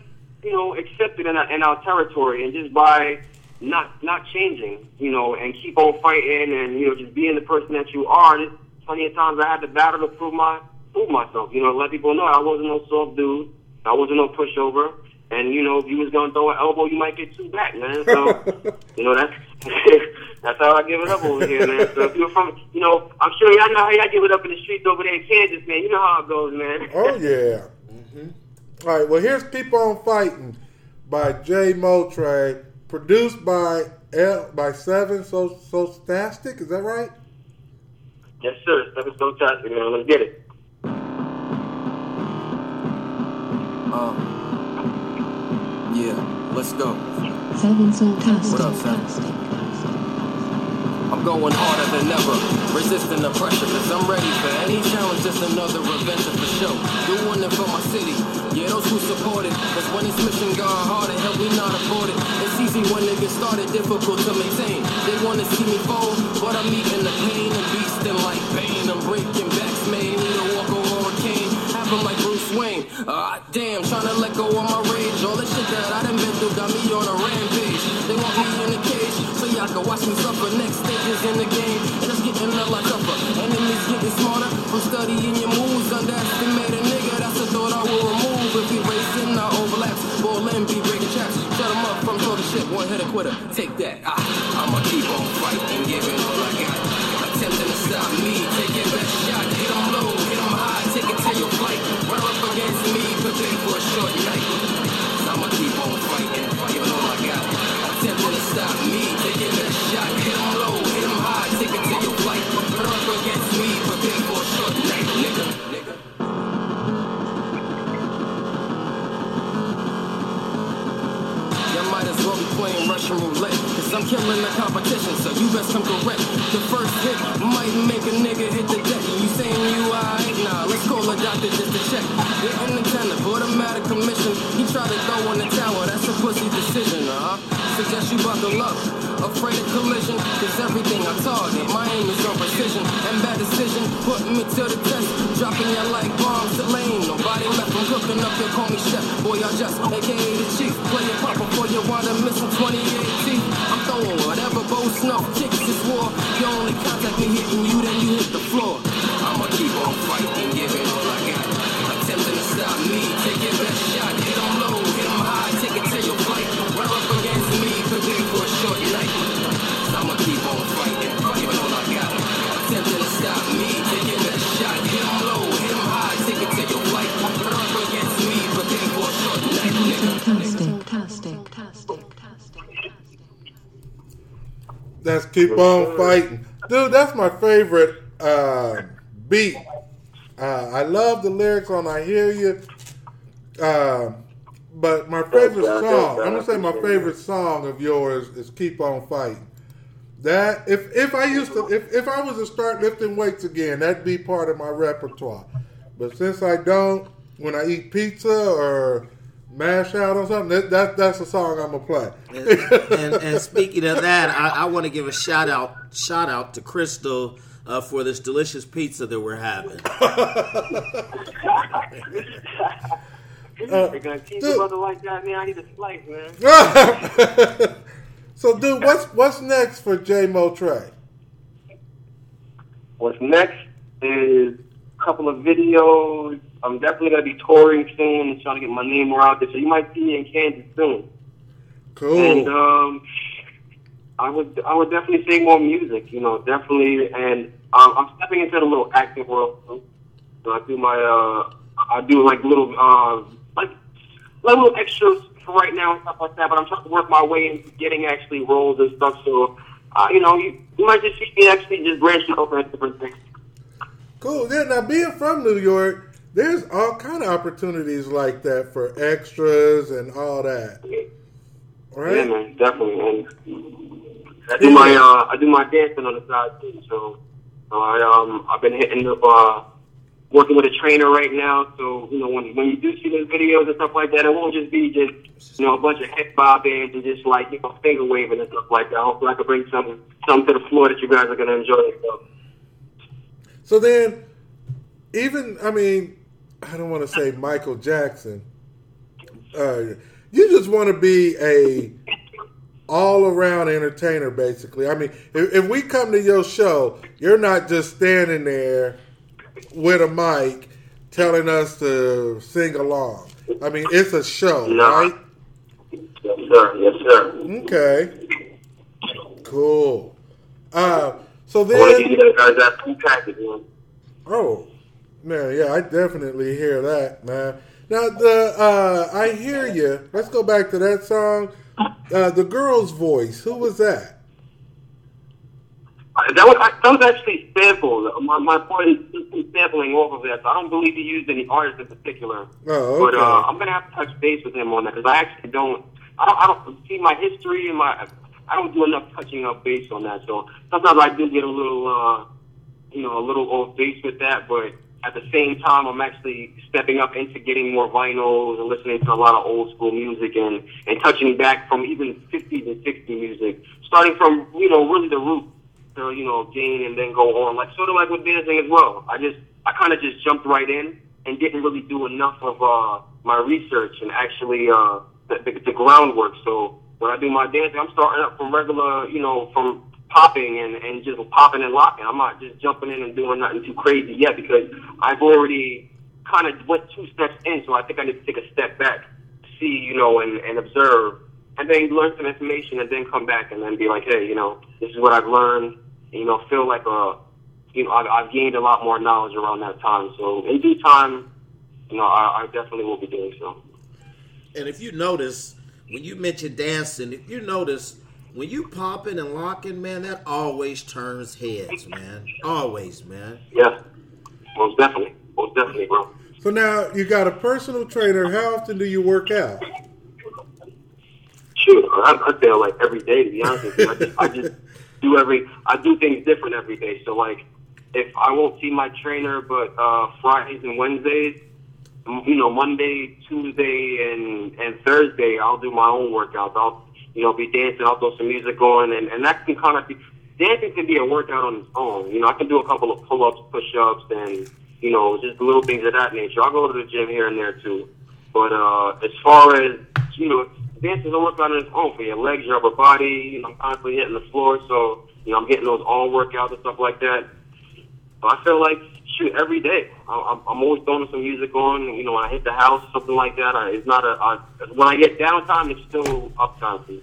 you know, accepted in our, in our territory, and just by not not changing, you know, and keep on fighting, and you know, just being the person that you are. There's plenty of times I had to battle to prove my prove myself. You know, let people know I wasn't no soft dude. I wasn't no pushover. And you know, if you was gonna throw an elbow, you might get two back, man. So, you know, that's that's how I give it up over here, man. So if you're from, you know, I'm sure y'all know how y'all give it up in the streets over there in Kansas, man. You know how it goes, man. Oh yeah. Mm-hmm. All right. Well, here's "Keep on Fighting" by Jay Motre, produced by L by Seven So So Stastic. Is that right? yes, sir. Seven so fantastic, man. Let's get it. Uh, yeah, let's go. Seven Soul Tastic. What up? I'm going harder than ever, resisting the pressure, cause I'm ready for any challenge, just another adventure for sure. Doing it for my city, yeah, those who support it, cause when it's mission gone harder, help me not afford it. It's easy when it gets started, difficult to maintain. They wanna see me fold, but I'm eating the pain and beasting like pain. I'm breaking backs, man, need to walk over a cane. Happen like Bruce Wayne. Ah, uh, damn, trying to let go of my rage. All the shit that I done been through got me on a rampage. They want me in a cage so y'all can watch me suffer. Next stages in the game, and it's getting a lot tougher. Enemies getting smarter from studying your moves. Underestimate a nigga, that's a thought I will remove. If he racing, I overlap. Ball in, be breaking traps. Shut him up, from total shit. One hit a quitter, take that. Ah, I'ma keep on fighting, giving all I got. Killing the competition, so you best come correct. The first hit might make a nigga hit the deck. You saying you alright? Nah, let's call a doctor just to check. The tender, automatic commission. He tried to throw in the tower, that's a pussy decision, uh huh. Suggest you buckle up. Afraid of collision, cause everything I target, my aim is on precision. And bad decision, putting me to the test. Dropping you like bombs to lane. Nobody left, I'm cooking up, you call me chef. Boy, I just, aka the chief. Play your pop before you wind up missing 2018. I'm throwing whatever bow snuff kicks this war. You only contact me hitting you, then you hit the floor. I'ma keep on fighting, That's keep on fighting, dude. That's my favorite uh, beat. Uh, I love the lyrics on "I Hear You," uh, but my favorite song. I'm gonna say my favorite song of yours is "Keep on Fighting." That if if I used to if if I was to start lifting weights again, that'd be part of my repertoire. But since I don't, when I eat pizza or mash out or something, that, that that's a song I'm gonna play. And, and, and speaking of that, I, I want to give a shout out shout out to Crystal uh, for this delicious pizza that we're having. They're gonna teach you brother like that, man. I need a slice, man. so, dude, what's what's next for J Mo Trey? What's next is a couple of videos. I'm definitely gonna be touring soon and trying to get my name more out there. So you might see me in Kansas soon. Cool. And um, I would I would definitely say more music, you know, definitely. And um, I'm stepping into the little acting world. too. So I do my uh, I do like little uh, like like little extras for right now and stuff like that. But I'm trying to work my way into getting actually roles and stuff. So uh, you know, you, you might just see me actually just branching over at different things. Cool. Yeah. Now, being from New York, there's all kind of opportunities like that for extras and all that. Right? Yeah, man, definitely. And I do my uh, I do my dancing on the side too. So, I um I've been hitting up uh working with a trainer right now. So you know when when you do see those videos and stuff like that, it won't just be just you know a bunch of hip bobbing and just like you know finger waving and stuff like that. Hopefully I can bring some some to the floor that you guys are gonna enjoy. So. So then, even I mean, I don't want to say Michael Jackson. Uh, you just want to be a all around entertainer, basically. I mean, if, if we come to your show, you're not just standing there with a mic telling us to sing along. I mean, it's a show, No. right? Yes, sir. Yes, sir. Okay. Cool. Uh, so I want to then, give you guys that full package, man. oh man, yeah, I definitely hear that, man. Now the uh, I hear you. Let's go back to that song. Uh, the girl's voice. Who was that? Uh, That was, that was actually sampled. My, my point is is sampling off of that. So I don't believe he used any artist in particular. Oh, But okay. uh, I'm gonna have to touch base with him on that because I actually don't. I don't. I don't see my history and my. I don't do enough touching up base on that. So sometimes I do get a little, uh, you know, a little off base with that. But at the same time, I'm actually stepping up into getting more vinyls and listening to a lot of old school music and and touching back from even 50s and 60s music, starting from you know really the root to you know gain and then go on like sort of like with dancing as well. I just I kind of just jumped right in and didn't really do enough of uh, my research and actually uh, the, the, the groundwork. So when I do my dancing, I'm starting up from regular, you know, from popping and, and just popping and locking. I'm not just jumping in and doing nothing too crazy yet because I've already kind of went two steps in. So I think I need to take a step back, see, you know, and, and observe and then learn some information, and then come back and then be like, hey, you know, this is what I've learned. And, you know, feel like a, you know, I've, I've gained a lot more knowledge around that time. So in due time, you know, I, I definitely will be doing so. And if you notice, when you mention dancing, if you notice, when you popping and locking, man, that always turns heads, man. Always, man. Yeah, most definitely, most definitely, bro. So now you got a personal trainer. How often do you work out? Shoot, I, I feel like every day. To be honest with you, I just, I just do every. I do things different every day. So like, if I won't see my trainer, but uh, Fridays and Wednesdays, you know, Monday, Tuesday, and and Thursday, I'll do my own workouts. I'll you know be dancing. I'll throw some music on, and and that can kind of be. Dancing can be a workout on its own. You know, I can do a couple of pull-ups, push-ups, and you know, just little things of that nature. I'll go to the gym here and there too. But uh, as far as you know, dance is a workout on its own for your legs, your upper body. You know, I'm constantly hitting the floor, so you know, I'm getting those all workouts and stuff like that. But I feel like shoot every day. I, I'm, I'm always throwing some music on. You know, when I hit the house, or something like that. I, it's not a. I, when I get downtime, it's still uptime. for me.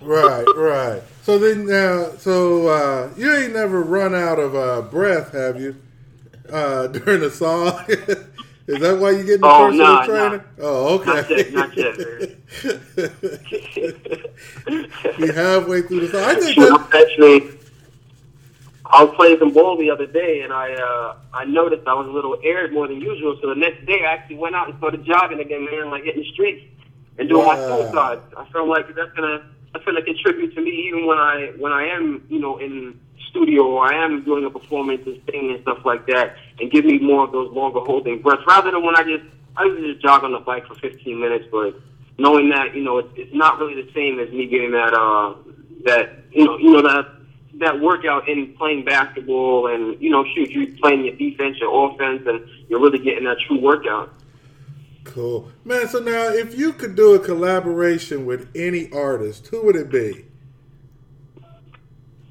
Right, right. So then now, so uh, you ain't never run out of uh, breath, have you? Uh, during the song, is that why you getting the Oh, personal nah, trainer? nah. Oh, okay. Not yet, not yet, Be halfway through the song. I think Shoot, that, actually, I was playing some ball the other day, and I uh, I noticed I was a little aired more than usual. So the next day, I actually went out and started jogging again, man, like hitting streets and doing my Wow. suicides. I feel like that's gonna that's gonna contribute to me even when I when I am you know in studio or I am doing a performance and singing and stuff like that, and give me more of those longer holding breaths rather than when I just I usually just jog on the bike for 15 minutes, but knowing that you know it's, it's not really the same as me getting that uh that you know you know that that workout in playing basketball and you know shoot you're playing your defense your offense and you're really getting that true workout cool, man. So now, if you could do a collaboration with any artist, who would it be?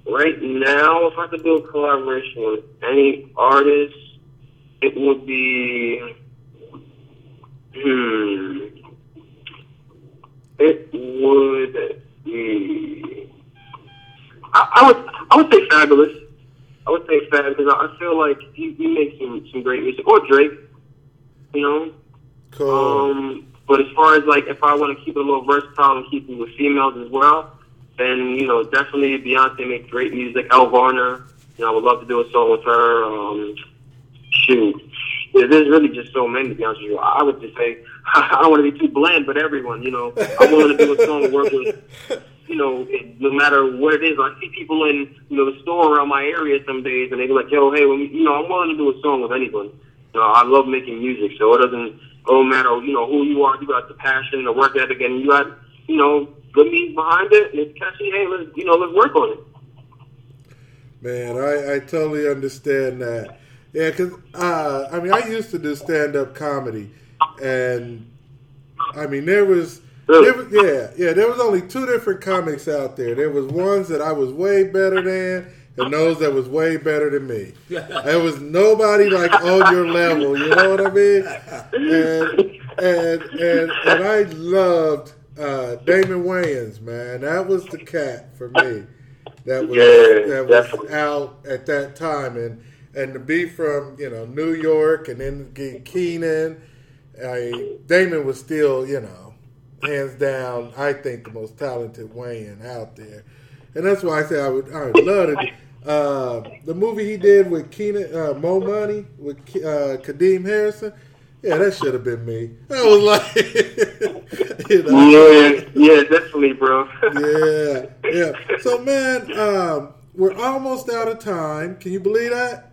right now if I could do a collaboration with any artist it would be hmm it would be I, I would I would say Fabolous I would say Fabolous because I I feel like he, he makes some some great music or Drake you know Cool. Um, but as far as like if I want to keep it a little versatile and keep it with females as well, then you know definitely Beyonce makes great music. Elle Varner, you know, I would love to do a song with her. Um, shoot, Yeah, there's really just so many. To be honest with you, I would just say I don't want to be too bland, but everyone, you know, I want to do a song work with. You know, it, no matter what it is, I see people in you know the store around my area some days, and they be like, "Yo, hey, when, you know, I'm willing to do a song with anyone." You know, I love making music, so it doesn't don't matter, you know, who you are. You got the passion, and the work ethic, and you got, you know, good means behind it. And it's catchy. Hey, let's, you know, let's work on it. Man, I, I totally understand that. Yeah, because uh, I mean, I used to do stand up comedy, and I mean, there was, Really? there yeah, yeah, there was only two different comics out there. There was ones that I was way better than, and those that was way better than me. There was nobody like on your level. You know what I mean? And and and and I loved uh, Damon Wayans, man. That was the cat for me. That was Yeah, that was definitely. out at that time, and and to be from you know New York and then get Keenen, I Damon was still you know hands down I think the most talented Wayne out there, and that's why I say I would I would love do- Uh, the movie he did with Keenen uh, Mo Money with uh, Kadeem Hardison, yeah, that should have been me. I was like, you know, Yeah, yeah, definitely, bro. yeah, yeah. So, man, um, we're almost out of time. Can you believe that,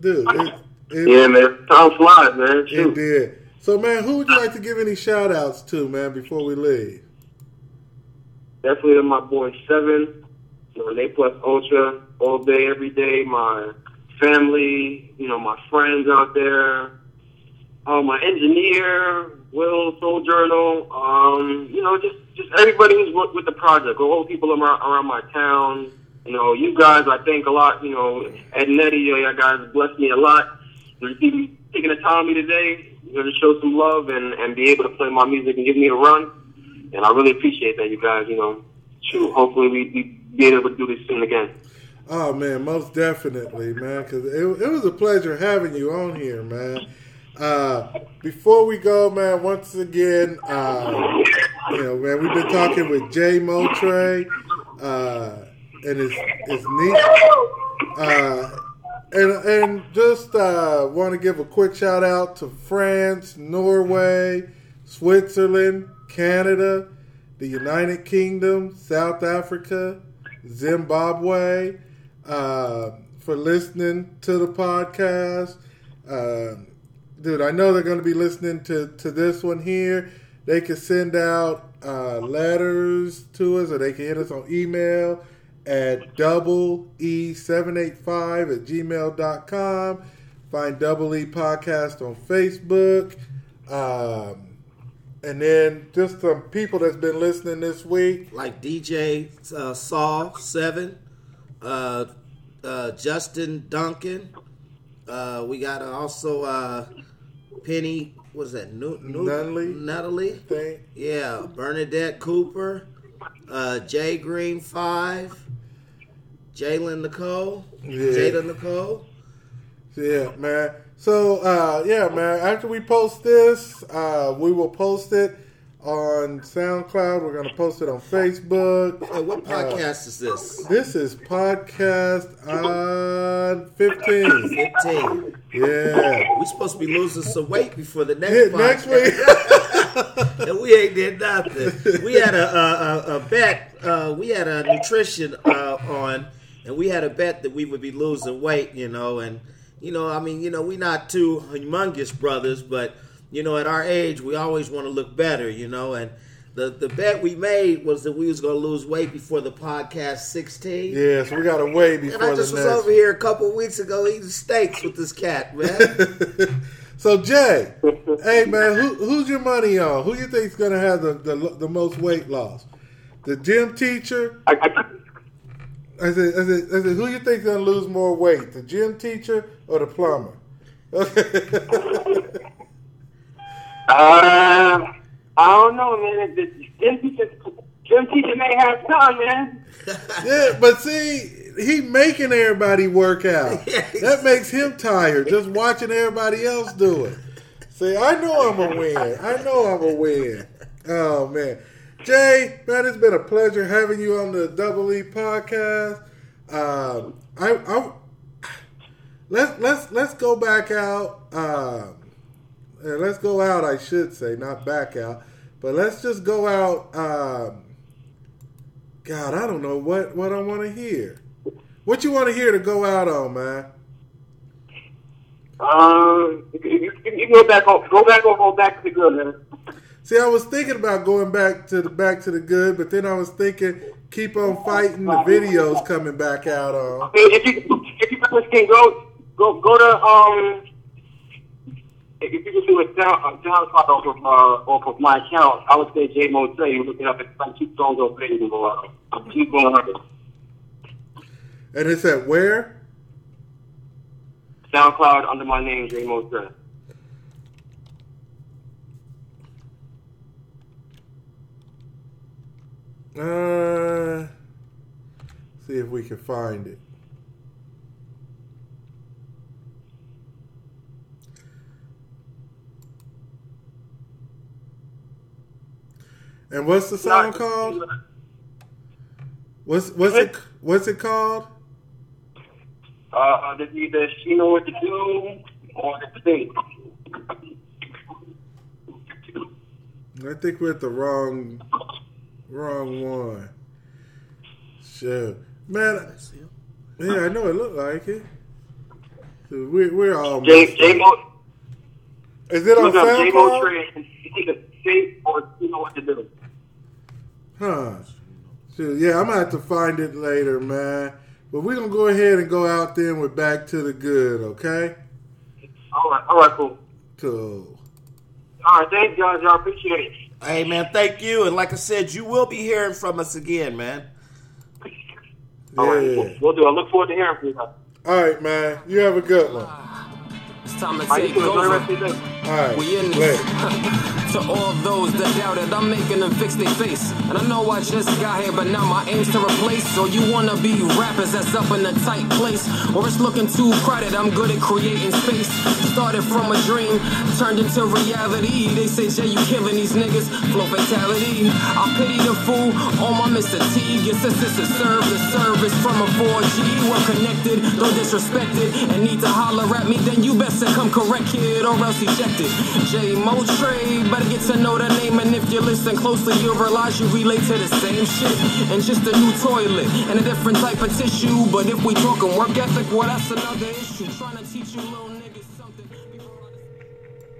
dude? It, it, yeah, man. Time flies, man. it did. So, man, who would you like to give any shout outs to, man, before we leave? Definitely my boy Seven, you know, Ne Plus Ultra, all day, every day. My family, you know, my friends out there. Uh, my engineer, Will Soul Journal. Um, you know, just just everybody who's worked with the project. All the people around, around my town. You know, you guys, I think a lot. You know, Ed and Eddie, you guys blessed me a lot. Know, taking the time with me today, you know, to show some love and and be able to play my music and give me a run. and I really appreciate that, you guys. You know, shoot, hopefully we, we be able to do this soon again. Oh man, most definitely, man. Because it, it was a pleasure having you on here, man. Uh, before we go, man, once again, uh, you know, man, we've been talking with Jay Motre, uh, and it's it's neat. Uh, and and just uh, want to give a quick shout out to France, Norway, Switzerland, Canada, the United Kingdom, South Africa, Zimbabwe, uh, for listening to the podcast. Uh, dude, I know they're going to be listening to, to this one here. They can send out uh, letters to us or they can hit us on email at double E785 at gmail.com. Find Double E Podcast on Facebook. Um, and then just some people that's been listening this week. like DJ uh, Saw Seven, uh, uh, Justin Duncan. Uh, we got also uh, Penny. Was that Nu- Nu- Nunley. Natalie? Yeah, Bernadette Cooper, uh, Jay Green Five, Jalen Nicole, Yeah. Jada Nicole. Yeah, man. So, uh, yeah, man. After we post this, uh, we will post it on SoundCloud. We're going to post it on Facebook. Hey, what podcast is this? This is podcast on 15. Fifteen. Yeah. We supposed to be losing some weight before the next Hit podcast. next week. and we ain't did nothing. We had a a, a, a bet. Uh, we had a nutrition uh, on, and we had a bet that we would be losing weight. You know, and you know, I mean, you know, we're not two humongous brothers, but you know, at our age, we always want to look better. You know, and the the bet we made was that we was going to lose weight before the podcast sixteen. yeah, so we got to wait And before I just the was next. over here a couple of weeks ago eating steaks with this cat, man. so, Jay, hey, man, who, who's your money on? Who you think's going to have the, the, the most weight loss? The gym teacher? I, I, I said, I said, I said, who you think's going to lose more weight? The gym teacher or the plumber? uh, I don't know, man. The gym teacher, gym teacher may have time, man. Yeah, but see, he making everybody work out. That makes him tired just watching everybody else do it. See, I know I'm a win. I know I'm a win. Oh man, Jay, man, it's been a pleasure having you on the Double E podcast. Um, I, I let's let's let's go back out. Um, and let's go out. I should say, not back out, but let's just go out. Um, God, I don't know what what I want to hear. What you want to hear to go out on, man? Um, you, go back, on, go back, or go back to the good, man. See, I was thinking about going back to the back to the good, but then I was thinking keep on fighting the videos coming back out on. If you if you guys can go go go to um if you can do a down a download off of uh, off of my account, I would say J Motel. You look it up. It's like two songs over there. You can go out. Keep going And it's at where? SoundCloud under my name, J Motel. Uh, see if we can find it. And what's the song called? What's what's it what's it called? Uh, the either she know what to do or the thing. I think we're at the wrong wrong one. Sure. Man, yeah, I know it looked like it. So we're we're all J J Mo. Is it on Look up J Mo SoundCloud? Trey. It's either say or you know what to do. Huh. So, yeah, I'm gonna have to find it later, man. But we're gonna go ahead and go out there and we're back to the good, okay? All right, all right, cool. So All right, thanks, guys. I appreciate it. Hey man, thank you. And like I said, you will be hearing from us again, man. All right, Yeah. we'll, we'll do. I look forward to hearing from you. all right, man. You have a good one. Ah, it's time to All right, take you too. The over. rest of your day. Alright, we in this. to all those that doubted, I'm making them fix their face. And I know I just got here, but now my aim's to replace. So you wanna be rappers that's up in a tight place, or it's looking too crowded. I'm good at creating space. Started from a dream, turned into reality. They say Jay, you killing these niggas. Flow fatality. I pity the fool on my Mr. T. Gets us to serve the service from a 4G. Well connected, disrespect it, and need to holler at me. Then you best to come correct, kid, or else ejected. J Mo Trade, better get to know the name, and if you listen closely, you'll realize you relate to the same shit. And just a new toilet and a different type of tissue. But if we talking work ethic, well, that's another issue. Trying to teach you little.